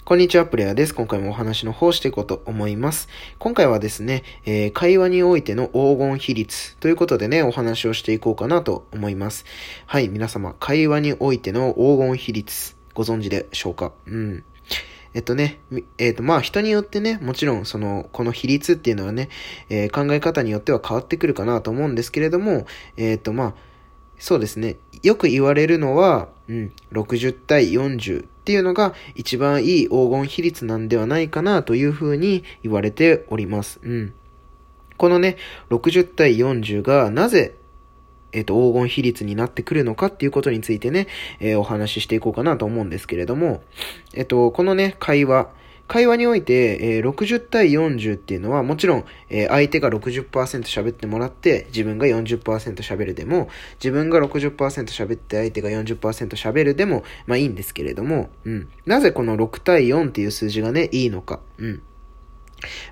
こんにちは、プレイヤーです。今回もお話の方していこうと思います。今回はですね、えー、会話においての黄金比率ということでね、お話をしていこうかなと思います。はい、皆様、会話においての黄金比率、ご存知でしょうか？うん。えっとね、えっと、まあ人によってね、もちろんその、この比率っていうのはね、えー、考え方によっては変わってくるかなと思うんですけれども、えっとまあ、そうですね、よく言われるのは、うん、60対40っていうのが一番いい黄金比率なんではないかなというふうに言われております。うん。このね、60対40がなぜ、えっ、と、黄金比率になってくるのかっていうことについてね、えー、お話ししていこうかなと思うんですけれども、えっ、と、このね、会話、会話において、えー、60対40っていうのは、もちろん、えー、相手が60%喋ってもらって、自分が40%喋るでも、自分が60%喋って相手が40%喋るでも、まあいいんですけれども、うん。なぜこの6対4っていう数字がね、いいのか。うん。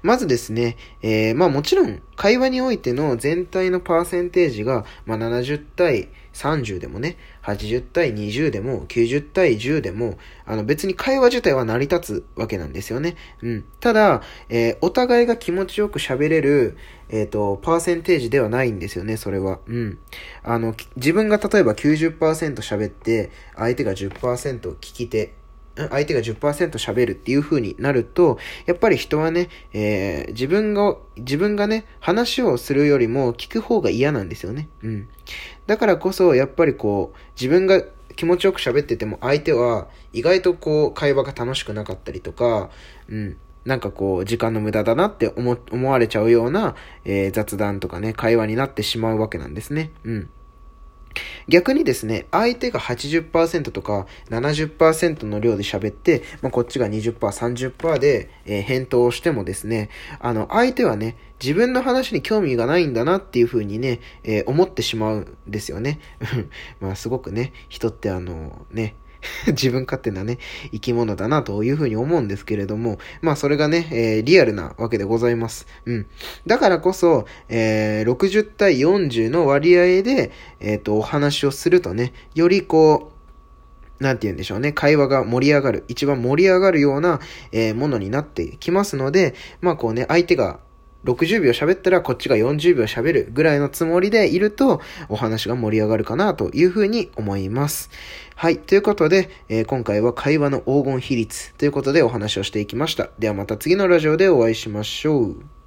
まずですね、えー、まあもちろん、会話においての全体のパーセンテージが、まあ70対30でもね、80対20でも、90対10でも、あの別に会話自体は成り立つわけなんですよね。うん。ただ、えー、お互いが気持ちよく喋れる、えっ、ー、と、パーセンテージではないんですよね、それは。うん。あの、自分が例えば90%喋って、相手が10%聞き手相手が10%喋るっていう風になると、やっぱり人はね、えー、自分が、自分がね、話をするよりも聞く方が嫌なんですよね。うん。だからこそ、やっぱりこう、自分が気持ちよく喋ってても相手は意外とこう、会話が楽しくなかったりとか、うん。なんかこう、時間の無駄だなって思、思われちゃうような、えー、雑談とかね、会話になってしまうわけなんですね。うん。逆にですね、相手が80%とか70%の量で喋って、まあ、こっちが20%、30%で、えー、返答をしてもですね、あの、相手はね、自分の話に興味がないんだなっていうふうにね、えー、思ってしまうんですよね。まあ、すごくね、人ってあの、ね、自分勝手なね、生き物だなというふうに思うんですけれども、まあそれがね、えー、リアルなわけでございます。うん。だからこそ、えー、60対40の割合で、えっ、ー、と、お話をするとね、よりこう、なんて言うんでしょうね。会話が盛り上がる。一番盛り上がるような、えー、ものになってきますので、まあこうね、相手が60秒喋ったらこっちが40秒喋るぐらいのつもりでいるとお話が盛り上がるかなというふうに思います。はい。ということで、えー、今回は会話の黄金比率ということでお話をしていきました。ではまた次のラジオでお会いしましょう。